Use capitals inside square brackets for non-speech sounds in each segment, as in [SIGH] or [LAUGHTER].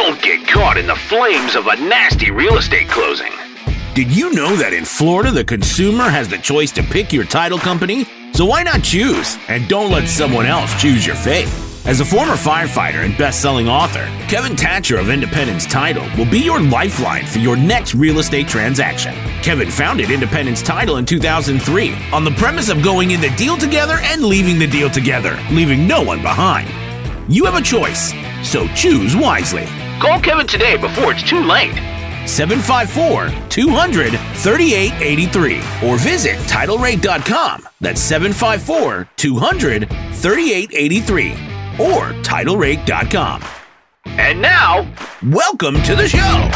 Don't get caught in the flames of a nasty real estate closing. Did you know that in Florida, the consumer has the choice to pick your title company? So why not choose? And don't let someone else choose your fate. As a former firefighter and best-selling author, Kevin Thatcher of Independence Title will be your lifeline for your next real estate transaction. Kevin founded Independence Title in 2003 on the premise of going in the deal together and leaving the deal together, leaving no one behind. You have a choice, so choose wisely. Call Kevin today before it's too late. 754 200 3883 or visit TitleRate.com. That's 754 200 3883 or TitleRate.com. And now, welcome to the show.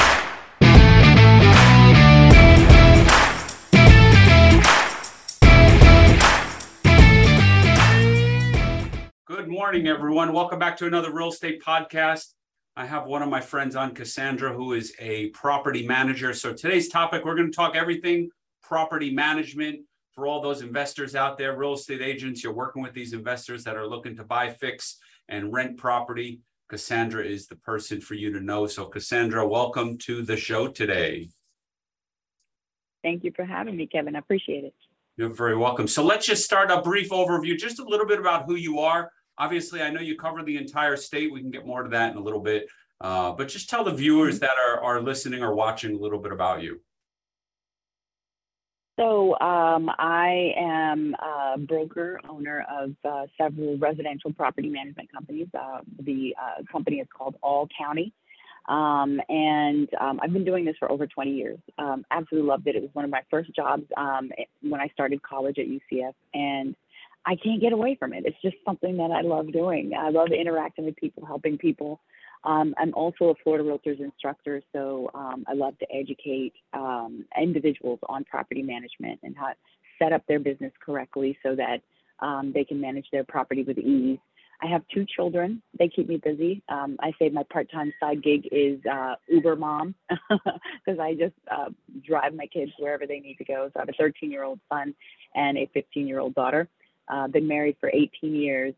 Good morning, everyone. Welcome back to another real estate podcast. I have one of my friends on, Cassandra, who is a property manager. So today's topic, we're going to talk everything property management for all those investors out there, real estate agents. You're working with these investors that are looking to buy, fix, and rent property. Cassandra is the person for you to know. So, Cassandra, welcome to the show today. Thank you for having me, Kevin. I appreciate it. You're very welcome. So, let's just start a brief overview, just a little bit about who you are Obviously, I know you cover the entire state. We can get more to that in a little bit. Uh, but just tell the viewers that are, are listening or watching a little bit about you. So um, I am a broker, owner of uh, several residential property management companies. Uh, the uh, company is called All County. Um, and um, I've been doing this for over 20 years. Um, absolutely loved it. It was one of my first jobs um, when I started college at UCF. And I can't get away from it. It's just something that I love doing. I love interacting with people, helping people. Um, I'm also a Florida Realtors instructor, so um, I love to educate um, individuals on property management and how to set up their business correctly so that um, they can manage their property with ease. I have two children. They keep me busy. Um, I say my part-time side gig is uh, Uber mom [LAUGHS] because I just uh, drive my kids wherever they need to go. So I have a 13-year-old son and a 15-year-old daughter. Uh, been married for 18 years,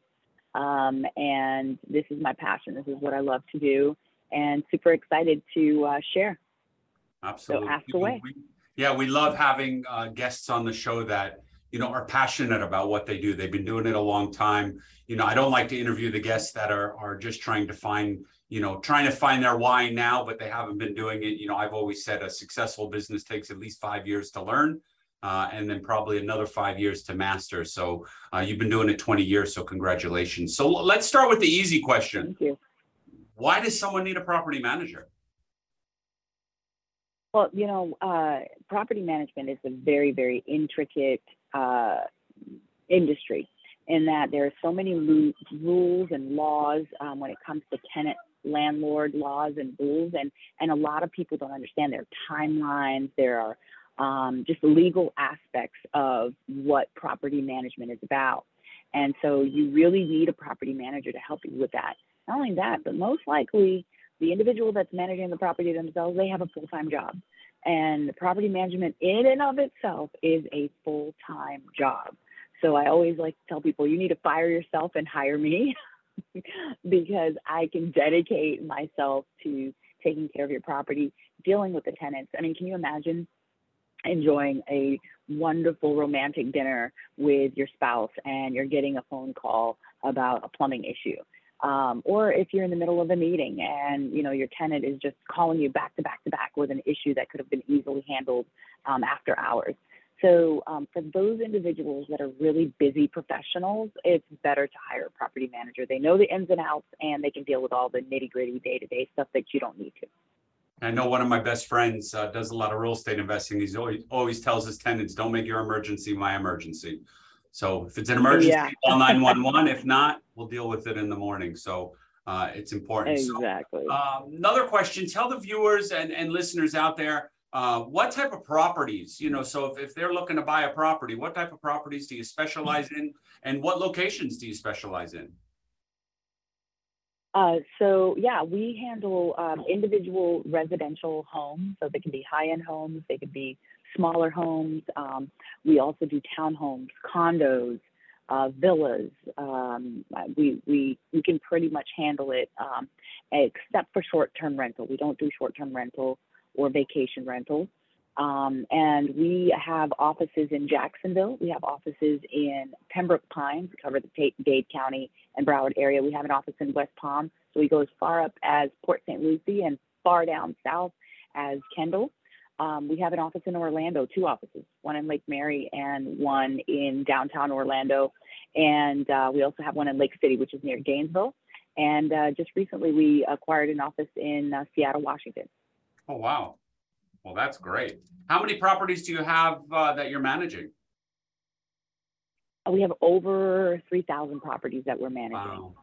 um, and this is my passion. This is what I love to do, and super excited to uh, share. Absolutely. So ask away. Yeah, we love having uh, guests on the show that you know are passionate about what they do. They've been doing it a long time. You know, I don't like to interview the guests that are are just trying to find you know trying to find their why now, but they haven't been doing it. You know, I've always said a successful business takes at least five years to learn uh, and then probably another five years to master. So uh, you've been doing it 20 years, so congratulations. So let's start with the easy question. Thank you. Why does someone need a property manager? Well, you know, uh, property management is a very, very intricate uh, industry in that there are so many lo- rules and laws um, when it comes to tenant landlord laws and rules and and a lot of people don't understand their timelines there are um, just legal aspects of what property management is about. And so you really need a property manager to help you with that. Not only that, but most likely the individual that's managing the property themselves, they have a full time job. And property management in and of itself is a full time job. So I always like to tell people you need to fire yourself and hire me [LAUGHS] because I can dedicate myself to taking care of your property, dealing with the tenants. I mean, can you imagine enjoying a wonderful romantic dinner with your spouse and you're getting a phone call about a plumbing issue. Um, or if you're in the middle of a meeting and you know your tenant is just calling you back to back to back with an issue that could have been easily handled um, after hours. So um, for those individuals that are really busy professionals, it's better to hire a property manager. They know the ins and outs and they can deal with all the nitty gritty day to day stuff that you don't need to. I know one of my best friends uh, does a lot of real estate investing. He's always always tells his tenants, "Don't make your emergency my emergency." So if it's an emergency, yeah. call [LAUGHS] nine one one. If not, we'll deal with it in the morning. So uh, it's important. Exactly. So, uh, another question: Tell the viewers and and listeners out there. Uh, what type of properties, you know, so if, if they're looking to buy a property, what type of properties do you specialize in and what locations do you specialize in? Uh, so yeah, we handle um, individual residential homes. So they can be high-end homes, they could be smaller homes. Um, we also do townhomes, condos, uh, villas. Um, we, we, we can pretty much handle it um, except for short term rental. We don't do short term rental or vacation rental. Um, and we have offices in Jacksonville. We have offices in Pembroke Pines, we cover the Dade County and Broward area. We have an office in West Palm. So we go as far up as Port St. Lucie and far down south as Kendall. Um, we have an office in Orlando, two offices, one in Lake Mary and one in downtown Orlando. And uh, we also have one in Lake City, which is near Gainesville. And uh, just recently, we acquired an office in uh, Seattle, Washington. Oh, wow. Well, that's great. How many properties do you have uh, that you're managing? We have over 3,000 properties that we're managing. Wow.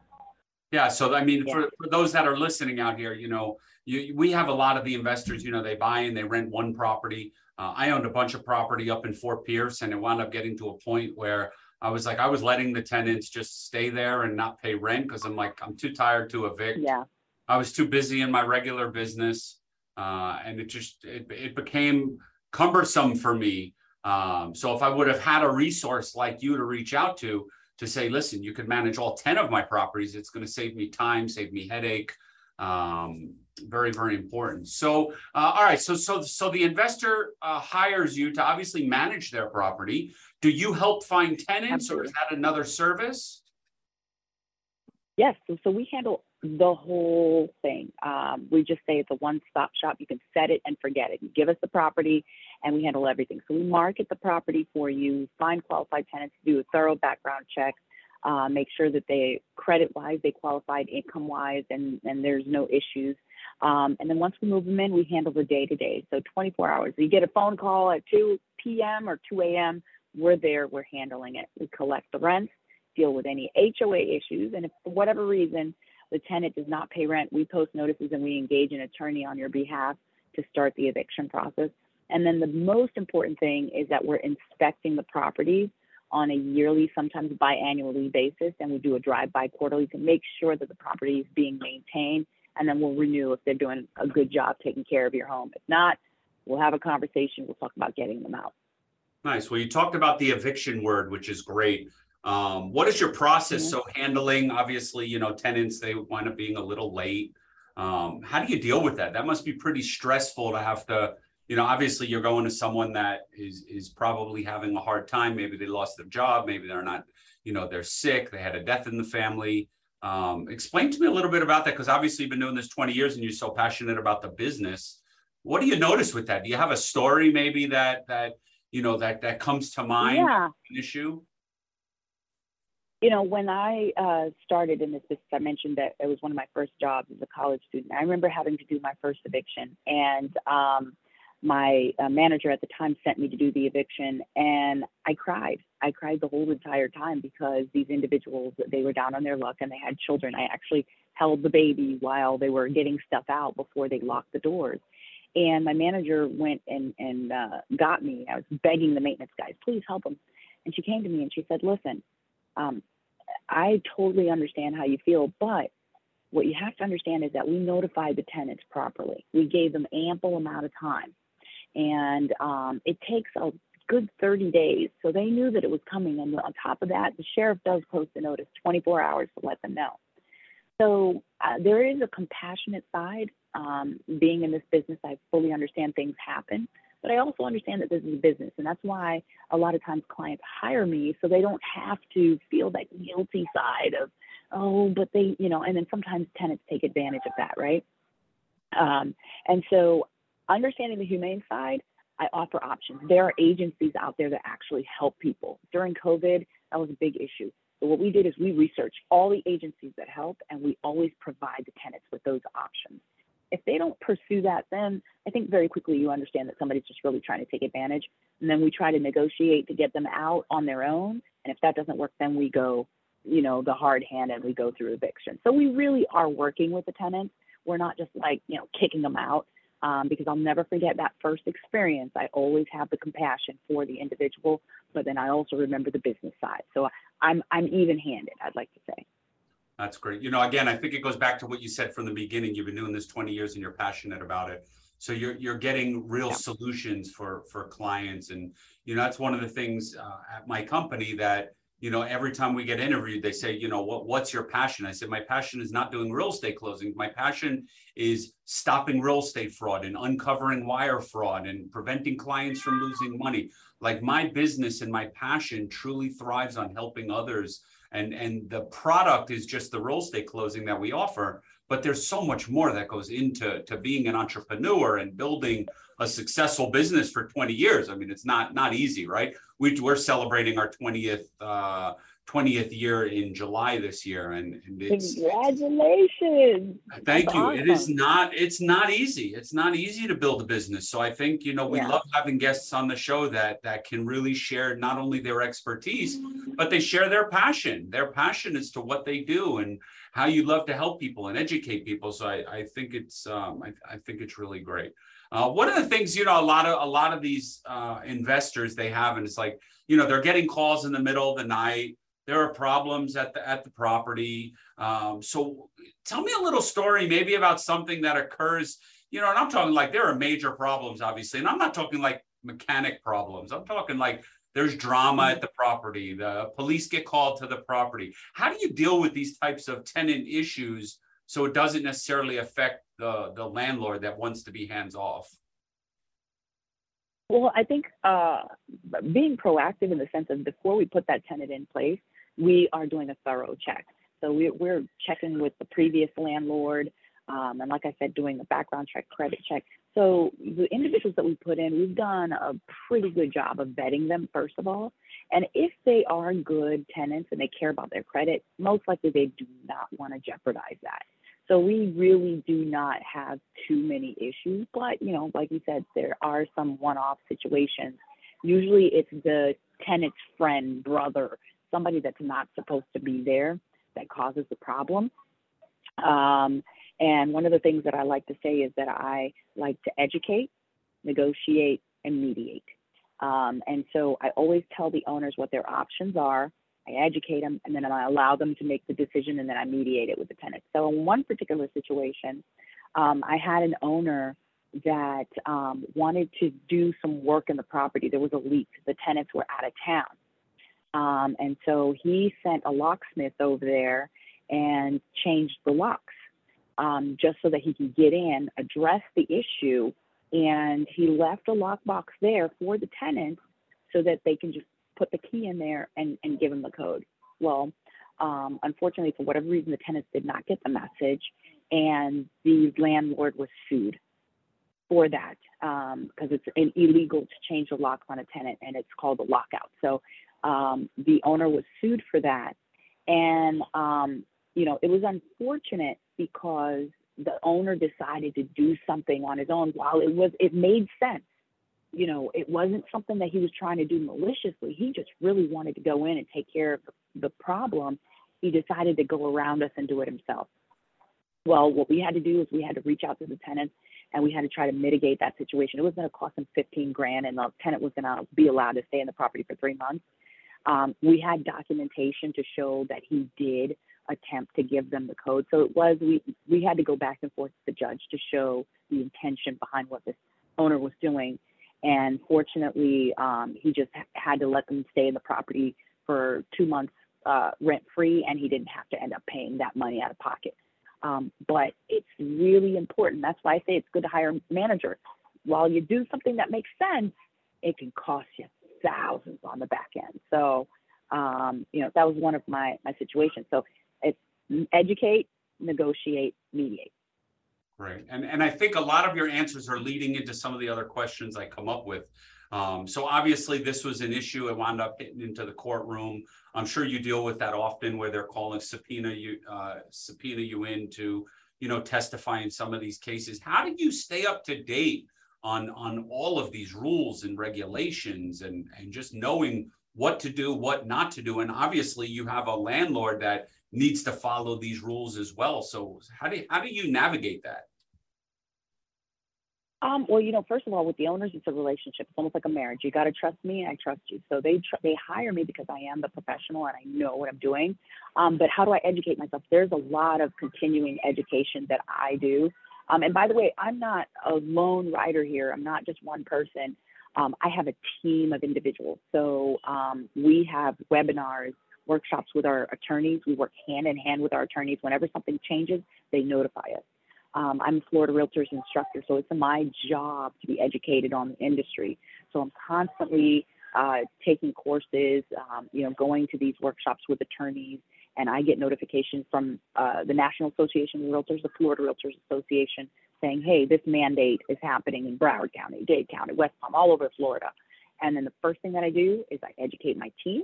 Yeah. So, I mean, yeah. for, for those that are listening out here, you know, you, we have a lot of the investors, you know, they buy and they rent one property. Uh, I owned a bunch of property up in Fort Pierce and it wound up getting to a point where I was like, I was letting the tenants just stay there and not pay rent because I'm like, I'm too tired to evict. Yeah. I was too busy in my regular business. Uh, and it just, it, it became cumbersome for me. Um, so if I would have had a resource like you to reach out to, to say, listen, you could manage all 10 of my properties, it's going to save me time, save me headache. Um, very very important so uh, all right so so so the investor uh, hires you to obviously manage their property do you help find tenants Absolutely. or is that another service yes so we handle the whole thing um, we just say it's a one-stop shop you can set it and forget it you give us the property and we handle everything so we market the property for you find qualified tenants do a thorough background check uh, make sure that they credit wise, they qualified income wise, and, and there's no issues. Um, and then once we move them in, we handle the day to day. So 24 hours. You get a phone call at 2 p.m. or 2 a.m. We're there. We're handling it. We collect the rent, deal with any HOA issues, and if for whatever reason the tenant does not pay rent, we post notices and we engage an attorney on your behalf to start the eviction process. And then the most important thing is that we're inspecting the properties on a yearly, sometimes biannually basis, and we do a drive-by quarterly to make sure that the property is being maintained, and then we'll renew if they're doing a good job taking care of your home. If not, we'll have a conversation. We'll talk about getting them out. Nice. Well, you talked about the eviction word, which is great. Um, what is your process? Mm-hmm. So handling, obviously, you know, tenants they wind up being a little late. Um, how do you deal with that? That must be pretty stressful to have to you know, obviously you're going to someone that is is probably having a hard time. Maybe they lost their job. Maybe they're not, you know, they're sick. They had a death in the family. Um, explain to me a little bit about that because obviously you've been doing this 20 years and you're so passionate about the business. What do you notice with that? Do you have a story maybe that that you know that that comes to mind? Yeah. An issue. You know, when I uh, started in this business, I mentioned that it was one of my first jobs as a college student. I remember having to do my first eviction, and um, my uh, manager at the time sent me to do the eviction and i cried. I cried the whole entire time because these individuals they were down on their luck and they had children. I actually held the baby while they were getting stuff out before they locked the doors. And my manager went and and uh, got me. I was begging the maintenance guys please help them and she came to me and she said listen um, i totally understand how you feel but what you have to understand is that we notified the tenants properly. We gave them ample amount of time and um, it takes a good 30 days. So they knew that it was coming. And on top of that, the sheriff does post a notice 24 hours to let them know. So uh, there is a compassionate side. Um, being in this business, I fully understand things happen, but I also understand that this is a business. And that's why a lot of times clients hire me so they don't have to feel that guilty side of, oh, but they, you know, and then sometimes tenants take advantage of that, right? Um, and so understanding the humane side, I offer options. There are agencies out there that actually help people. During COVID, that was a big issue. So what we did is we researched all the agencies that help, and we always provide the tenants with those options. If they don't pursue that, then I think very quickly you understand that somebody's just really trying to take advantage. And then we try to negotiate to get them out on their own. And if that doesn't work, then we go, you know, the hard hand and we go through eviction. So we really are working with the tenants. We're not just like, you know, kicking them out um, because I'll never forget that first experience. I always have the compassion for the individual, but then I also remember the business side. So I'm I'm even-handed. I'd like to say. That's great. You know, again, I think it goes back to what you said from the beginning. You've been doing this 20 years and you're passionate about it. So you're you're getting real yeah. solutions for for clients, and you know that's one of the things uh, at my company that you know, every time we get interviewed, they say, you know, what, what's your passion? I said, my passion is not doing real estate closings. My passion is stopping real estate fraud and uncovering wire fraud and preventing clients from losing money. Like my business and my passion truly thrives on helping others. And, and the product is just the real estate closing that we offer but there's so much more that goes into to being an entrepreneur and building a successful business for 20 years. I mean, it's not not easy, right? We, we're celebrating our 20th uh, 20th year in July this year, and, and congratulations! Thank That's you. Awesome. It is not it's not easy. It's not easy to build a business. So I think you know we yeah. love having guests on the show that that can really share not only their expertise, but they share their passion. Their passion as to what they do and how you love to help people and educate people. So I, I think it's um, I, I think it's really great. Uh, one of the things, you know, a lot of a lot of these uh, investors they have, and it's like, you know, they're getting calls in the middle of the night. There are problems at the at the property. Um, so, tell me a little story, maybe about something that occurs. You know, and I'm talking like there are major problems, obviously, and I'm not talking like mechanic problems. I'm talking like there's drama at the property. The police get called to the property. How do you deal with these types of tenant issues so it doesn't necessarily affect the the landlord that wants to be hands off? Well, I think uh, being proactive in the sense of before we put that tenant in place, we are doing a thorough check. So we, we're checking with the previous landlord, um, and like I said, doing a background check, credit check. So the individuals that we put in, we've done a pretty good job of vetting them first of all. And if they are good tenants and they care about their credit, most likely they do not want to jeopardize that. So we really do not have too many issues, but you know, like you said, there are some one-off situations. Usually it's the tenant's friend, brother, somebody that's not supposed to be there that causes the problem. Um, and one of the things that I like to say is that I like to educate, negotiate, and mediate. Um, and so I always tell the owners what their options are I educate them, and then I allow them to make the decision, and then I mediate it with the tenant. So in one particular situation, um, I had an owner that um, wanted to do some work in the property. There was a leak. The tenants were out of town. Um, and so he sent a locksmith over there and changed the locks um, just so that he could get in, address the issue, and he left a lockbox there for the tenants so that they can just put the key in there and, and give them the code. Well, um, unfortunately, for whatever reason, the tenants did not get the message, and the landlord was sued for that because um, it's illegal to change the locks on a tenant, and it's called a lockout. So um, the owner was sued for that, and um, you know it was unfortunate because the owner decided to do something on his own while it was it made sense you know, it wasn't something that he was trying to do maliciously. He just really wanted to go in and take care of the problem. He decided to go around us and do it himself. Well, what we had to do is we had to reach out to the tenants and we had to try to mitigate that situation. It was going to cost him 15 grand and the tenant was going to be allowed to stay in the property for three months. Um, we had documentation to show that he did attempt to give them the code. So it was, we, we had to go back and forth with the judge to show the intention behind what this owner was doing and fortunately, um, he just had to let them stay in the property for two months uh, rent free, and he didn't have to end up paying that money out of pocket. Um, but it's really important. That's why I say it's good to hire a manager. While you do something that makes sense, it can cost you thousands on the back end. So, um, you know, that was one of my my situations. So, it's educate, negotiate, mediate. Right. And, and I think a lot of your answers are leading into some of the other questions I come up with. Um, so obviously this was an issue. It wound up hitting into the courtroom. I'm sure you deal with that often where they're calling subpoena you, uh, subpoena you in to, you know, testify in some of these cases. How do you stay up to date on, on all of these rules and regulations and, and just knowing what to do, what not to do? And obviously you have a landlord that needs to follow these rules as well. So how do you, how do you navigate that? Um, well, you know, first of all, with the owners, it's a relationship. It's almost like a marriage. You got to trust me, and I trust you. So they tr- they hire me because I am the professional and I know what I'm doing. Um, but how do I educate myself? There's a lot of continuing education that I do. Um, and by the way, I'm not a lone writer here. I'm not just one person. Um, I have a team of individuals. So um, we have webinars, workshops with our attorneys. We work hand in hand with our attorneys. Whenever something changes, they notify us. Um, I'm a Florida Realtors instructor, so it's my job to be educated on the industry. So I'm constantly uh, taking courses, um, you know, going to these workshops with attorneys, and I get notifications from uh, the National Association of Realtors, the Florida Realtors Association, saying, hey, this mandate is happening in Broward County, Dade County, West Palm, all over Florida. And then the first thing that I do is I educate my team.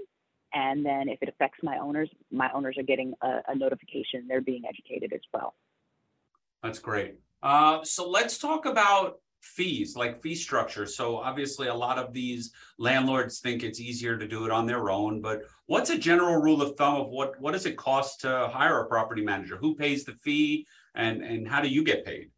And then if it affects my owners, my owners are getting a, a notification. They're being educated as well. That's great. Uh, so let's talk about fees, like fee structure. So obviously, a lot of these landlords think it's easier to do it on their own. But what's a general rule of thumb of what what does it cost to hire a property manager? Who pays the fee, and and how do you get paid?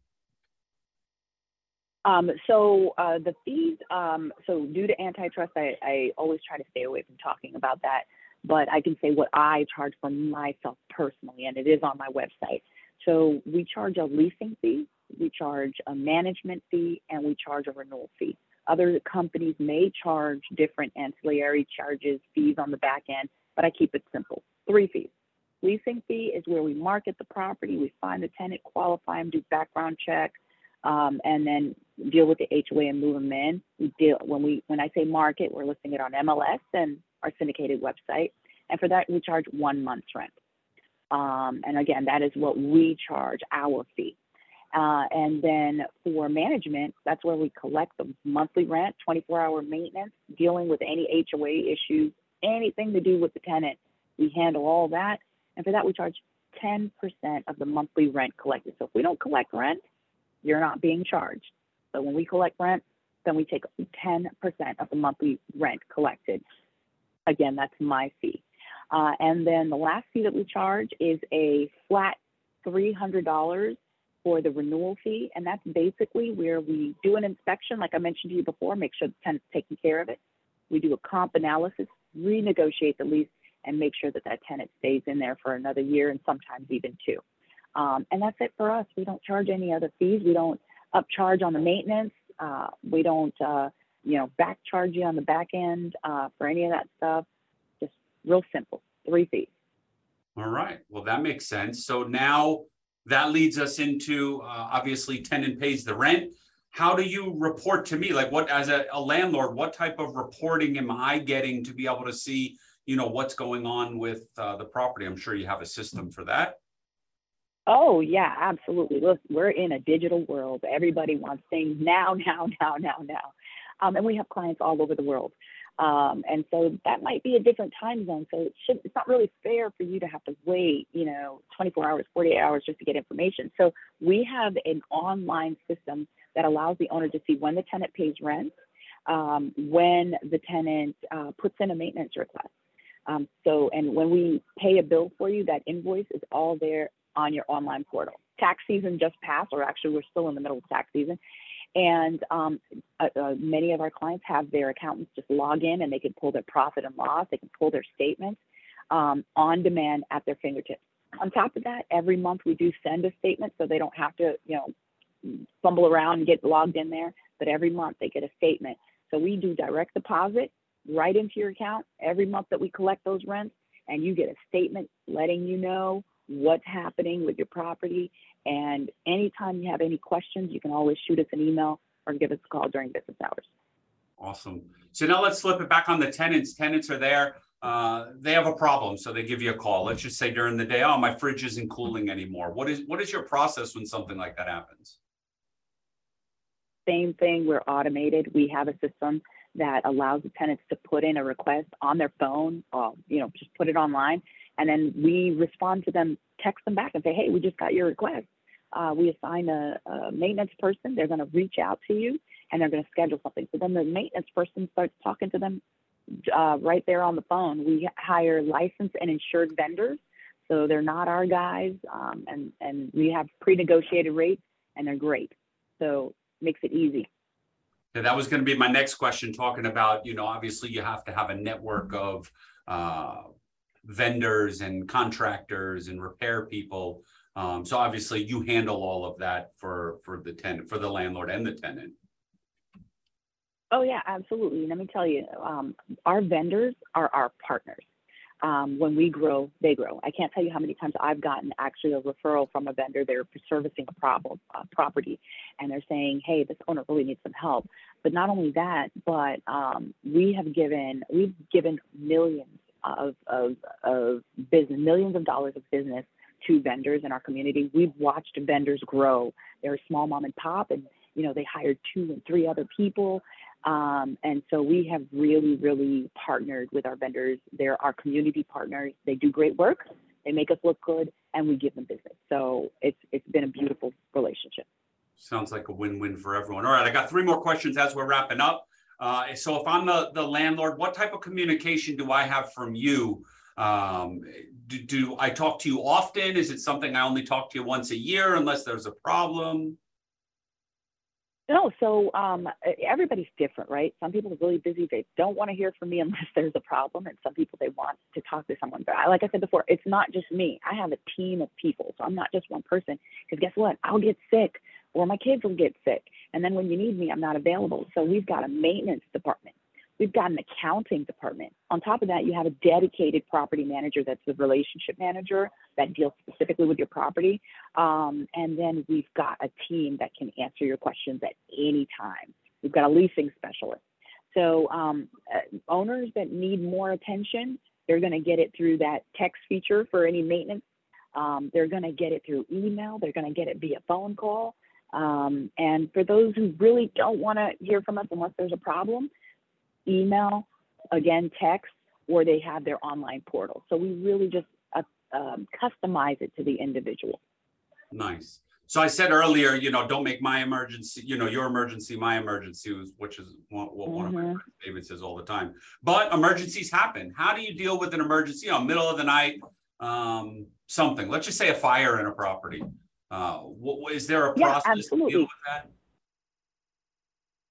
Um, so uh, the fees, um, so due to antitrust, I, I always try to stay away from talking about that. But I can say what I charge for myself personally, and it is on my website. So we charge a leasing fee, we charge a management fee, and we charge a renewal fee. Other companies may charge different ancillary charges, fees on the back end, but I keep it simple. Three fees. Leasing fee is where we market the property, we find the tenant, qualify them, do background check, um, and then deal with the HOA and move them in. We deal when we when I say market, we're listing it on MLS and our syndicated website, and for that we charge one month's rent. Um, and again, that is what we charge our fee. Uh, and then for management, that's where we collect the monthly rent, 24-hour maintenance, dealing with any HOA issues, anything to do with the tenant. We handle all that, and for that we charge 10% of the monthly rent collected. So if we don't collect rent, you're not being charged. So when we collect rent, then we take 10% of the monthly rent collected. Again, that's my fee. Uh, and then the last fee that we charge is a flat $300 for the renewal fee. And that's basically where we do an inspection, like I mentioned to you before, make sure the tenant's taking care of it. We do a comp analysis, renegotiate the lease, and make sure that that tenant stays in there for another year and sometimes even two. Um, and that's it for us. We don't charge any other fees. We don't upcharge on the maintenance. Uh, we don't, uh, you know, back charge you on the back end uh, for any of that stuff. Just real simple, three fees. All right. Well, that makes sense. So now that leads us into uh, obviously tenant pays the rent. How do you report to me? Like, what as a, a landlord, what type of reporting am I getting to be able to see, you know, what's going on with uh, the property? I'm sure you have a system for that. Oh yeah, absolutely. Look, we're in a digital world. Everybody wants things now, [LAUGHS] now, now, now, now, um, and we have clients all over the world. Um, and so that might be a different time zone. So it should, it's not really fair for you to have to wait, you know, 24 hours, 48 hours just to get information. So we have an online system that allows the owner to see when the tenant pays rent, um, when the tenant uh, puts in a maintenance request. Um, so, and when we pay a bill for you, that invoice is all there on your online portal. Tax season just passed, or actually, we're still in the middle of tax season. And um, uh, uh, many of our clients have their accountants just log in and they can pull their profit and loss, they can pull their statements um, on demand at their fingertips. On top of that, every month we do send a statement so they don't have to, you know, fumble around and get logged in there. But every month they get a statement. So we do direct deposit right into your account every month that we collect those rents, and you get a statement letting you know what's happening with your property. And anytime you have any questions, you can always shoot us an email or give us a call during business hours. Awesome. So now let's flip it back on the tenants. Tenants are there. Uh, they have a problem, so they give you a call. Let's just say during the day, oh, my fridge isn't cooling anymore. What is what is your process when something like that happens? Same thing. We're automated. We have a system that allows the tenants to put in a request on their phone, or, you know, just put it online, and then we respond to them, text them back and say, hey, we just got your request. Uh, we assign a, a maintenance person. They're going to reach out to you and they're going to schedule something. So then the maintenance person starts talking to them uh, right there on the phone. We hire licensed and insured vendors. So they're not our guys. Um, and, and we have pre negotiated rates and they're great. So makes it easy. Yeah, that was going to be my next question, talking about, you know, obviously you have to have a network of uh, vendors and contractors and repair people. Um, so obviously you handle all of that for for the tenant, for the landlord and the tenant. Oh yeah, absolutely. Let me tell you, um, our vendors are our partners. Um, when we grow, they grow. I can't tell you how many times I've gotten actually a referral from a vendor. They're servicing a problem uh, property, and they're saying, "Hey, this owner really needs some help." But not only that, but um, we have given we've given millions of of of business, millions of dollars of business to vendors in our community. We've watched vendors grow. They're small mom and pop, and you know they hired two and three other people um, and so we have really, really partnered with our vendors. They're our community partners. They do great work. They make us look good, and we give them business. So it's it's been a beautiful relationship. Sounds like a win-win for everyone. All right, I got three more questions as we're wrapping up. Uh, so if I'm the, the landlord, what type of communication do I have from you? Um, do, do I talk to you often? Is it something I only talk to you once a year unless there's a problem? No, so um, everybody's different, right? Some people are really busy; they don't want to hear from me [LAUGHS] unless there's a problem, and some people they want to talk to someone. But like I said before, it's not just me. I have a team of people, so I'm not just one person. Because guess what? I'll get sick, or my kids will get sick, and then when you need me, I'm not available. So we've got a maintenance department We've got an accounting department. On top of that, you have a dedicated property manager that's the relationship manager that deals specifically with your property. Um, and then we've got a team that can answer your questions at any time. We've got a leasing specialist. So um, uh, owners that need more attention, they're going to get it through that text feature for any maintenance. Um, they're going to get it through email. They're going to get it via phone call. Um, and for those who really don't want to hear from us unless there's a problem, email, again, text, or they have their online portal. So we really just uh, um, customize it to the individual. Nice. So I said earlier, you know, don't make my emergency, you know, your emergency my emergency, which is what, what mm-hmm. one of my mm-hmm. David says all the time. But emergencies happen. How do you deal with an emergency? You know, middle of the night, um, something. Let's just say a fire in a property. Uh, what, is there a process yeah, to deal with that?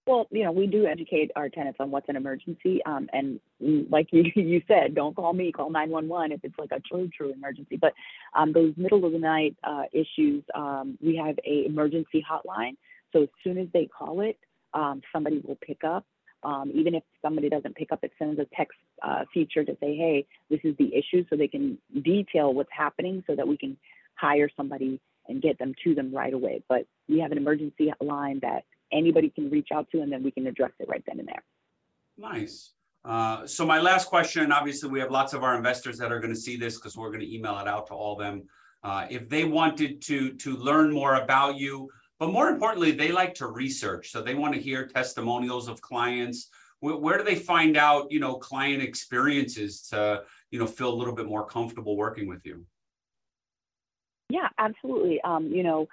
Well, you know, we do educate our tenants on what's an emergency. Um, and like you, [LAUGHS] you said, don't call me, call 911 if it's like a true, true emergency. But um, those middle of the night uh, issues, um, we have a emergency hotline. So as soon as they call it, um, somebody will pick up. Um, even if somebody doesn't pick up, it sends a text uh, feature to say, hey, this is the issue, so they can detail what's happening so that we can hire somebody and get them to them right away. But we have an emergency line that anybody can reach out to, and then we can address it right then and there. Nice. Uh, so my last question, obviously we have lots of our investors that are going to see this because we're going to email it out to all of them. Uh, if they wanted to to learn more about you, but more importantly, they like to research. So they want to hear testimonials of clients. Where, where do they find out, you know, client experiences to, you know, feel a little bit more comfortable working with you? Yeah, absolutely. Um, you know,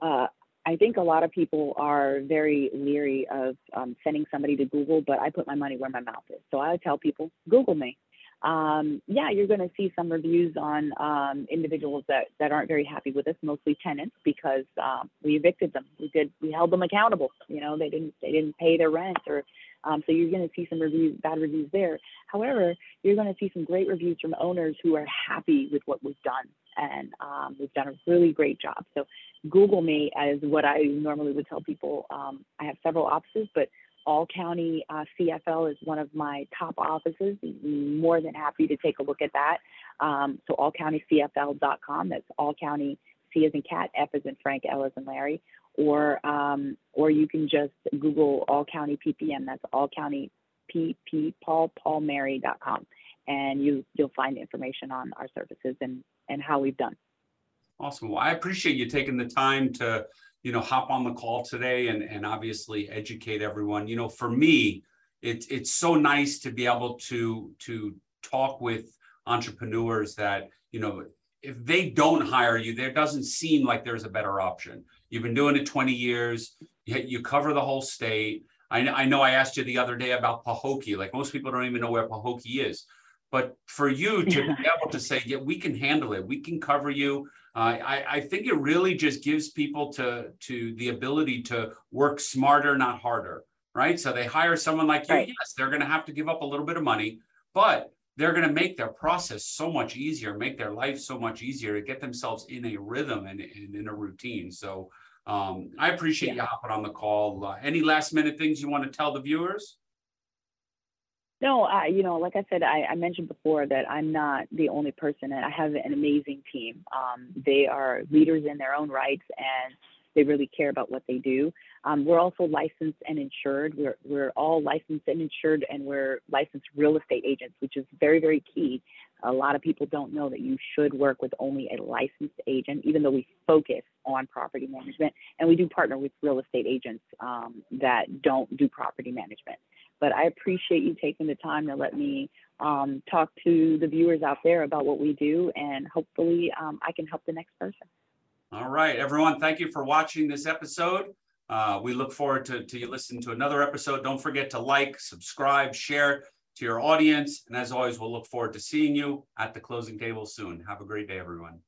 uh, I think a lot of people are very leery of um, sending somebody to Google, but I put my money where my mouth is. So I tell people, Google me. Um, yeah, you're going to see some reviews on um, individuals that, that aren't very happy with us, mostly tenants, because um, we evicted them. We did, we held them accountable. You know, they didn't, they didn't pay their rent, or um, so you're going to see some reviews, bad reviews there. However, you're going to see some great reviews from owners who are happy with what we've done, and um, we've done a really great job. So Google me as what I normally would tell people. Um, I have several offices, but All County uh, CFL is one of my top offices. More than happy to take a look at that. Um, so allcountycfl.com. That's All County C as in cat, F as in Frank, L as in Larry. Or um, or you can just Google All County PPM. That's All County PP Paul Paul Mary.com, and you you'll find information on our services and and how we've done. Awesome. Well, I appreciate you taking the time to, you know, hop on the call today and, and obviously educate everyone. You know, for me, it's it's so nice to be able to to talk with entrepreneurs that, you know, if they don't hire you, there doesn't seem like there's a better option. You've been doing it 20 years, you, cover the whole state. I know I asked you the other day about Pahokee. Like most people don't even know where Pahokee is. But for you [LAUGHS] to be able to say, yeah, we can handle it, we can cover you. Uh, I, I think it really just gives people to to the ability to work smarter, not harder, right? So they hire someone like you. Right. Yes, they're going to have to give up a little bit of money, but they're going to make their process so much easier, make their life so much easier to get themselves in a rhythm and, and in a routine. So Um, I appreciate yeah. you hopping on the call. Uh, any last minute things you want to tell the viewers? No, I, you know, like I said, I, I, mentioned before that I'm not the only person, and I have an amazing team. Um, they are leaders in their own rights, and they really care about what they do. Um, we're also licensed and insured. We're we're all licensed and insured, and we're licensed real estate agents, which is very very key. A lot of people don't know that you should work with only a licensed agent, even though we focus on property management, and we do partner with real estate agents um, that don't do property management. But I appreciate you taking the time to let me um, talk to the viewers out there about what we do, and hopefully um, I can help the next person. All right, everyone, thank you for watching this episode. Uh, we look forward to, to you listening to another episode. Don't forget to like, subscribe, share to your audience. And as always, we'll look forward to seeing you at the closing table soon. Have a great day, everyone.